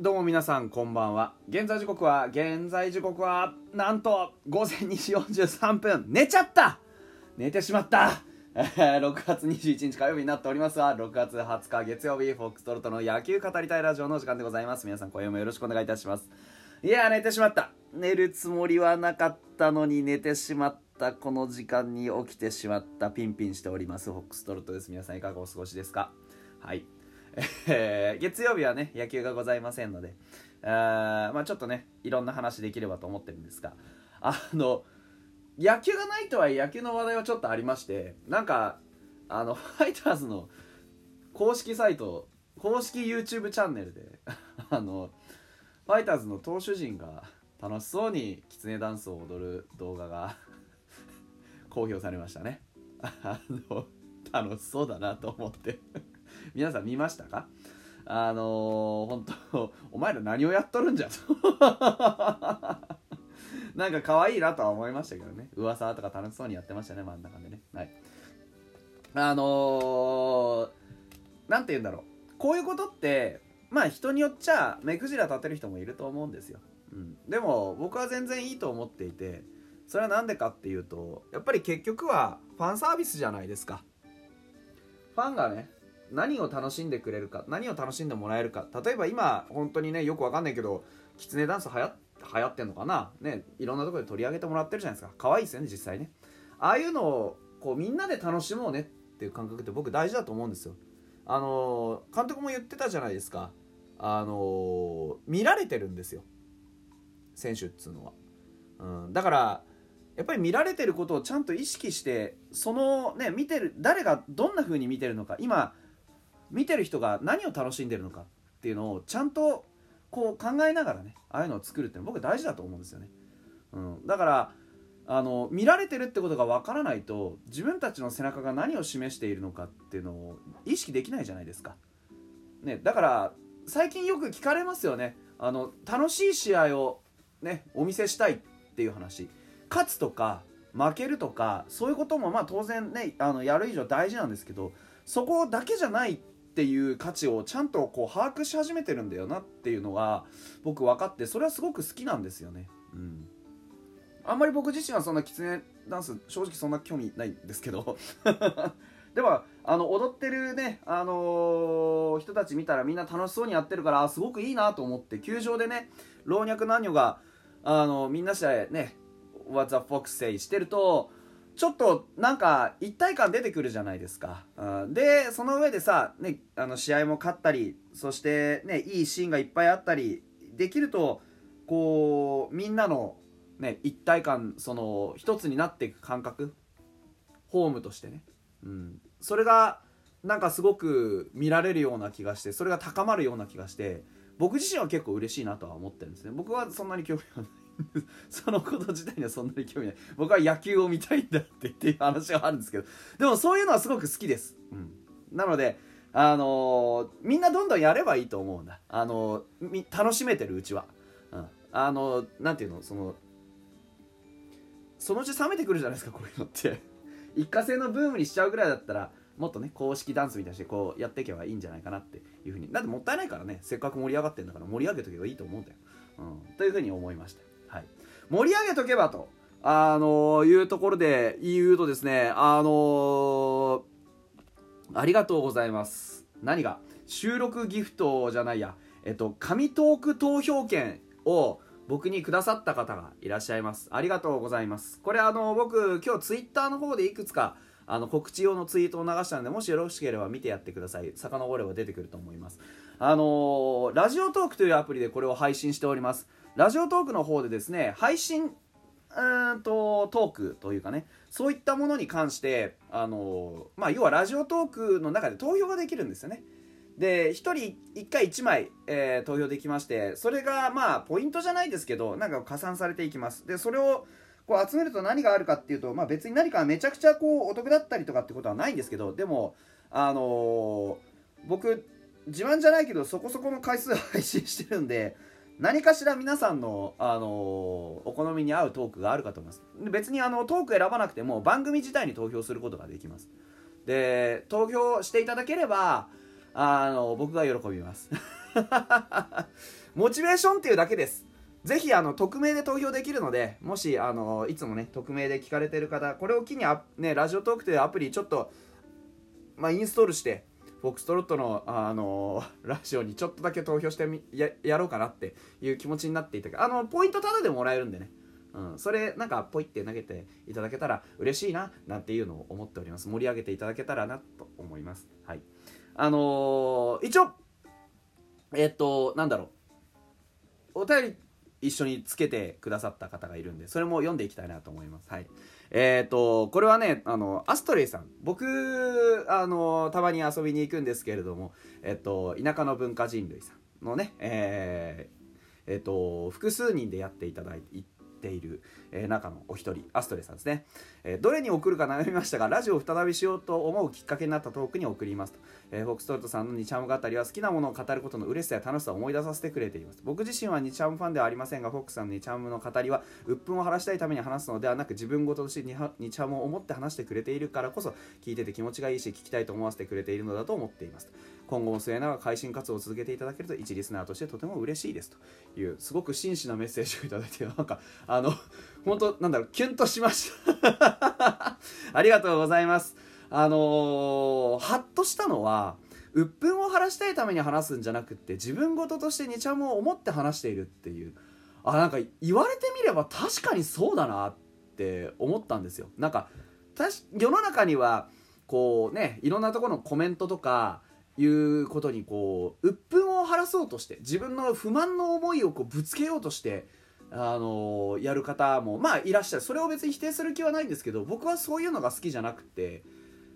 どうも皆さんこんばんは。現在時刻は現在時刻はなんと午前2時43分。寝ちゃった！寝てしまった！6月21日火曜日になっておりますが6月20日月曜日フォックストロットの野球語りたいラジオの時間でございます。皆さん今夜もよろしくお願いいたします。いやー寝てしまった。寝るつもりはなかったのに寝てしまった。この時間に起きてしまった。ピンピンしております。フォックストロットです。皆さんいかがお過ごしですか？はい。えー月曜日はね野球がございませんのであまあちょっとねいろんな話できればと思ってるんですがあの野球がないとはいえ野球の話題はちょっとありましてなんかあのファイターズの公式サイト公式 YouTube チャンネルで あのファイターズの投手陣が楽しそうにキツネダンスを踊る動画が公表されましたね。あの楽しそうだなと思って。皆さん見ましたか？あのー、本当お前ら何をやっとるんじゃと。なんか可愛いなとは思いましたけどね。噂とか楽しそうにやってましたね真ん中でね。はい。あのー、て言うんだろう。こういうことってまあ人によっちゃ目くじら立てる人もいると思うんですよ、うん、でも僕は全然いいと思っていてそれは何でかっていうとやっぱり結局はファンサービスじゃないですか。ファンがね何を楽しんでくれるか何を楽しんでもらえるか。例えば今本当にねよくわかんないけどキツネダンス流行流行ってんのかな。ねいろんなところで取り上げてもらってるじゃないですか。可愛いですよね実際ね。ああいうのをこうみんなで楽しもうねっていう感覚って僕大事だと思うんですよ。あの監督も言ってたじゃないですか。あの見られてるんですよ。選手っつうのは、うん、だからやっぱり見られてることをちゃんと意識してそのね見てる誰がどんな風に見てるのか。今見てる人が何を楽しんでるのかっていうのをちゃんとこう考えながらねああいうのを作るっていうのは僕大事だと思うんですよね、うん、だからあの見られてるってことが分からないと自分たちの背中が何を示しているのかっていうのを意識できないじゃないですか、ね、だから最近よく聞かれますよね。あの楽しい試合をねお見せしたいっていう話。勝つとか負けるとかそういうこともまあ当然ねあのやる以上大事なんですけどそこだけじゃないっていう価値をちゃんとこう把握し始めてるんだよなっていうのが僕分かってそれはすごく好きなんですよね。うんあんまり僕自身はそんなキツネダンス正直そんな興味ないんですけど でもあの踊ってるね、あのー人たち見たらみんな楽しそうにやってるからすごくいいなと思って球場でね老若男女があのみんなしてね「What the Fox say」してるとちょっとなんか一体感出てくるじゃないですか、うんでその上でさ、ね、あの試合も勝ったりそしてねいいシーンがいっぱいあったりできるとこうみんなのね一体感その一つになっていく感覚？ホームとしてね、うん、それがなんかすごく見られるような気がしてそれが高まるような気がして僕自身は結構嬉しいなとは思ってるんですね。僕はそんなに興味はない。そのこと自体にはそんなに興味ない。僕は野球を見たいんだってっていう話があるんですけど。でもそういうのはすごく好きです、うん、なのであのーみんなどんどんやればいいと思うんだ。あのーみ楽しめてるうちは、うん、あのーなんていうの？そのそのうち冷めてくるじゃないですかこういうのって。一過性のブームにしちゃうぐらいだったらもっとね公式ダンスみたいにしてこうやっていけばいいんじゃないかなっていうふうに。だってもったいないからね。せっかく盛り上がってんだから盛り上げとけばいいと思うんだよ、うん、というふうに思いました、はい、盛り上げとけばとあのいうところで言うとですねあのありがとうございます。何が？収録ギフトじゃないや。えっと紙トーク投票券を僕にくださった方がいらっしゃいます。ありがとうございます。これあの僕今日ツイッターの方でいくつかあの告知用のツイートを流したのでもしよろしければ見てやってください。遡れば出てくると思います。あのーラジオトークというアプリでこれを配信しております。ラジオトークの方でですね配信うんとトークというかねそういったものに関してあのまあ要はラジオトークの中で投票ができるんですよね。で1人1回1枚、えー投票できましてそれがまあポイントじゃないですけどなんか加算されていきます。でそれをこう集めると何があるかっていうと、まあ、別に何かめちゃくちゃこうお得だったりとかってことはないんですけどでもあのー僕自慢じゃないけどそこそこの回数配信してるんで何かしら皆さんの、あのーお好みに合うトークがあるかと思います。別にあのトーク選ばなくても番組自体に投票することができます。で投票していただければあの僕が喜びます。モチベーションっていうだけです。ぜひあの匿名で投票できるのでもしあのいつもね匿名で聞かれてる方これを機にあ、ね、ラジオトークというアプリちょっと、まあ、インストールしてフォックストロットの、あの ラジオにちょっとだけ投票してみややろうかなっていう気持ちになっていたあのポイントタダでもらえるんでね。うん、それなんかポイって投げていただけたら嬉しいななんていうのを思っております。盛り上げていただけたらなと思います。はい。あのー、一応えっとなんだろう。お便り一緒につけてくださった方がいるんでそれも読んでいきたいなと思います。はい。えっ、ー、とこれはねあのアストレイさん。僕あのたまに遊びに行くんですけれどもえっ、と田舎の文化人類さんのねえー、えっ、と複数人でやっていただいてている、えー、中のお一人アストレさんですね、えー、どれに送るか悩みましたがラジオを再びしようと思うきっかけになったトークに送りますと、えー、フォックストロットさんのニチャム語りは好きなものを語ることの嬉しさや楽しさを思い出させてくれています。僕自身はニチャムファンではありませんがフォックさんのニチャムの語りは鬱憤を晴らしたいために話すのではなく自分事としてニチャムを思って話してくれているからこそ聞いてて気持ちがいいし聞きたいと思わせてくれているのだと思っています今後も末永く配信活動を続けていただけると一リスナーとしてとても嬉しいですというすごく真摯なメッセージをいただいてなんかあの本当なんだろうキュンとしました。ありがとうございますあのー、ハッとしたのは鬱憤を晴らしたいために話すんじゃなくて自分事としてニチャムを思って話しているっていう。あなんか言われてみれば確かにそうだなって思ったんですよ。なんか世の中にはこうねいろんなところのコメントとかいうことにこう鬱憤を晴らそうとして自分の不満の思いをこうぶつけようとしてあのやる方もまあいらっしゃる。それを別に否定する気はないんですけど僕はそういうのが好きじゃなくて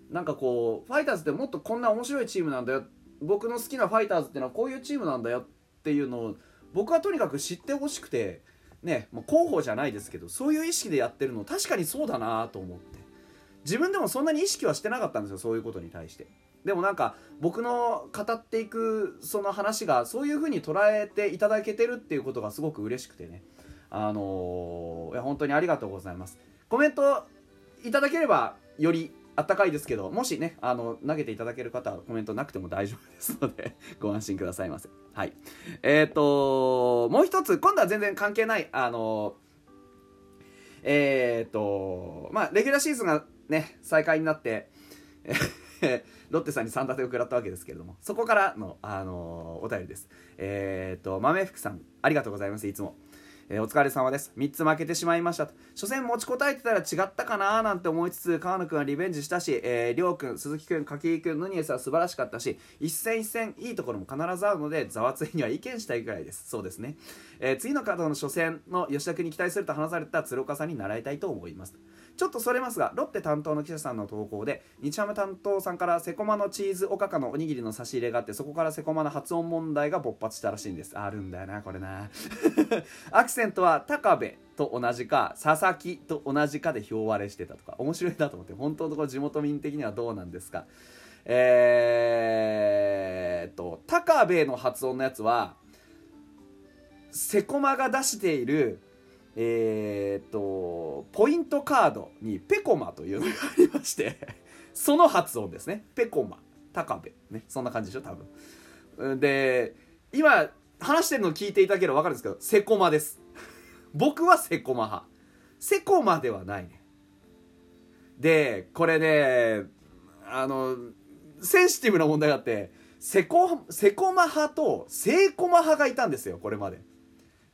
なんかこうファイターズってもっとこんな面白いチームなんだよ。僕の好きなファイターズってのはこういうチームなんだよ。っていうのを僕はとにかく知ってほしくてねもう広報じゃないですけどそういう意識でやってるの確かにそうだなと思って。自分でもそんなに意識はしてなかったんですよそういうことに対して。でもなんか僕の語っていくその話がそういう風に捉えていただけてるっていうことがすごく嬉しくてね。あのー、いや本当にありがとうございます。コメントいただければよりあったかいですけどもしねあの投げていただける方はコメントなくても大丈夫ですので ご安心くださいませ。はい。えっ、ー、ともう一つ今度は全然関係ないあのえっ、とまあレギュラーシーズンがね再開になって ロッテさんに3立てを食らったわけですけれどもそこからの、あのお便りですえっ、と豆福さんありがとうございますいつもえー、お疲れ様です。3つ負けてしまいましたと。初戦持ちこたえてたら違ったかななんて思いつつ、川野くんはリベンジしたし、えー、りょうくん、鈴木くん、柿井くん、ヌニエスは素晴らしかったし、一戦一戦いいところも必ずあるので、ざわついには意見したいぐらいです。そうですね。えー、次のカードの初戦の吉田くんに期待すると話された鶴岡さんに習いたいと思います。ちょっとそれますが、ロッテ担当の記者さんの投稿で、日ハム担当さんからセコマのチーズおかかのおにぎりの差し入れがあって、そこからセコマの発音問題が勃発したらしいんです。あるんだよな、これな。アクセントは高部と同じか、佐々木と同じかで表割れしてたとか、面白いなと思って、本当のところ地元民的にはどうなんですか。えーっと、高部の発音のやつは、セコマが出しているえー、っとポイントカードにペコマというのがありましてその発音ですね。ペコマ高部ね。そんな感じでしょ多分。で今話してるの聞いていただければ分かるんですけどセコマです。僕はセコマ派。セコマではないね。でこれねあのセンシティブな問題があってセコセコマ派とセイコマ派がいたんですよこれまで。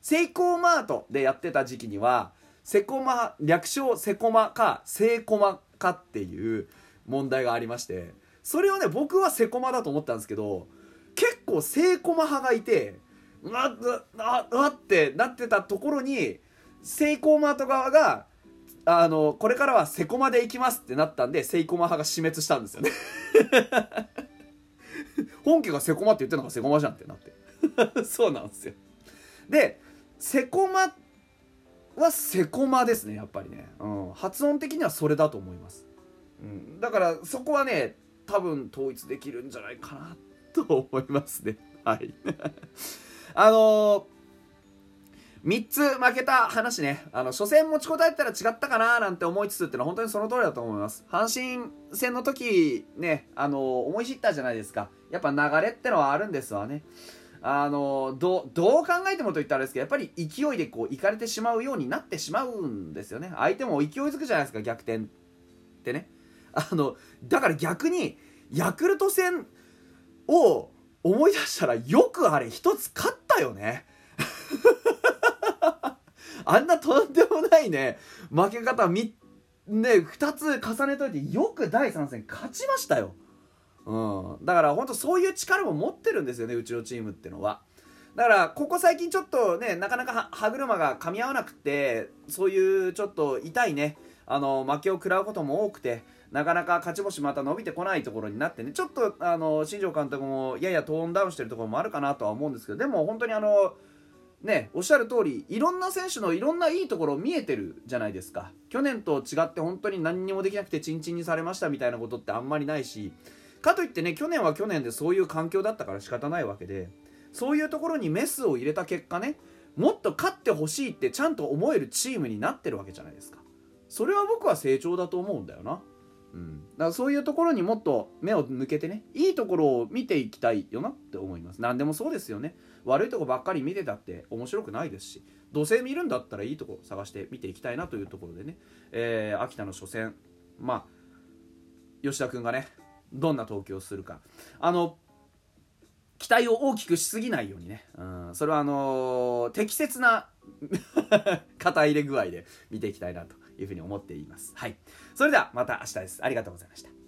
セイコーマートでやってた時期にはセコマ略称セコマかセイコマかっていう問題がありましてそれをね僕はセコマだと思ったんですけど結構セイコマ派がいてうわっあわってなってたところにセイコーマート側があのこれからはセコマで行きますってなったんでセイコマ派が死滅したんですよね。本家がセコマって言ってるのがセコマじゃんってなって。そうなんですよ。でセコマはセコマですねやっぱりね、うん、発音的にはそれだと思います、うん、だからそこはね多分統一できるんじゃないかなと思いますね。はい。あのー、3つ負けた話ね、あの、初戦持ちこたえたら違ったかななんて思いつつってのは本当にその通りだと思います。阪神戦の時、ね、あの、思い知ったじゃないですか。やっぱ流れってのはあるんですわね。あの、どう、どう考えてもと言ったらですけど、やっぱり勢いでこう、行かれてしまうようになってしまうんですよね。相手も勢いづくじゃないですか、逆転ってね。あの、だから逆に、ヤクルト戦を思い出したら、よくあれ一つ勝ったよね。あんなとんでもないね、負け方み、ね、2つ重ねといて、よく第3戦勝ちましたよ。うん。だから本当そういう力も持ってるんですよね、うちのチームってのは。だから、ここ最近ちょっとね、なかなか歯車が噛み合わなくて、そういうちょっと痛いね、あの、負けを食らうことも多くて、なかなか勝ち星また伸びてこないところになってね、ちょっと、あの、新庄監督もややトーンダウンしてるところもあるかなとは思うんですけど、でも本当にあの、ね、おっしゃる通りいろんな選手のいろんないいところ見えてるじゃないですか去年と違って本当に何にもできなくてチンチンにされましたみたいなことってあんまりないしかといってね去年は去年でそういう環境だったから仕方ないわけでそういうところにメスを入れた結果ねもっと勝ってほしいってちゃんと思えるチームになってるわけじゃないですか。それは僕は成長だと思うんだよな。うん、だからそういうところにもっと目を向けてねいいところを見ていきたいよなって思います。何でもそうですよね。悪いとこばっかり見てたって面白くないですし土星見るんだったらいいとこ探して見ていきたいなというところでね、えー、秋田の初戦。まあ吉田君がねどんな投球をするか。あの期待を大きくしすぎないようにね、うん、それはあのー、適切な 肩入れ具合で見ていきたいなというふうに思っています。はい。それではまた明日です。ありがとうございました。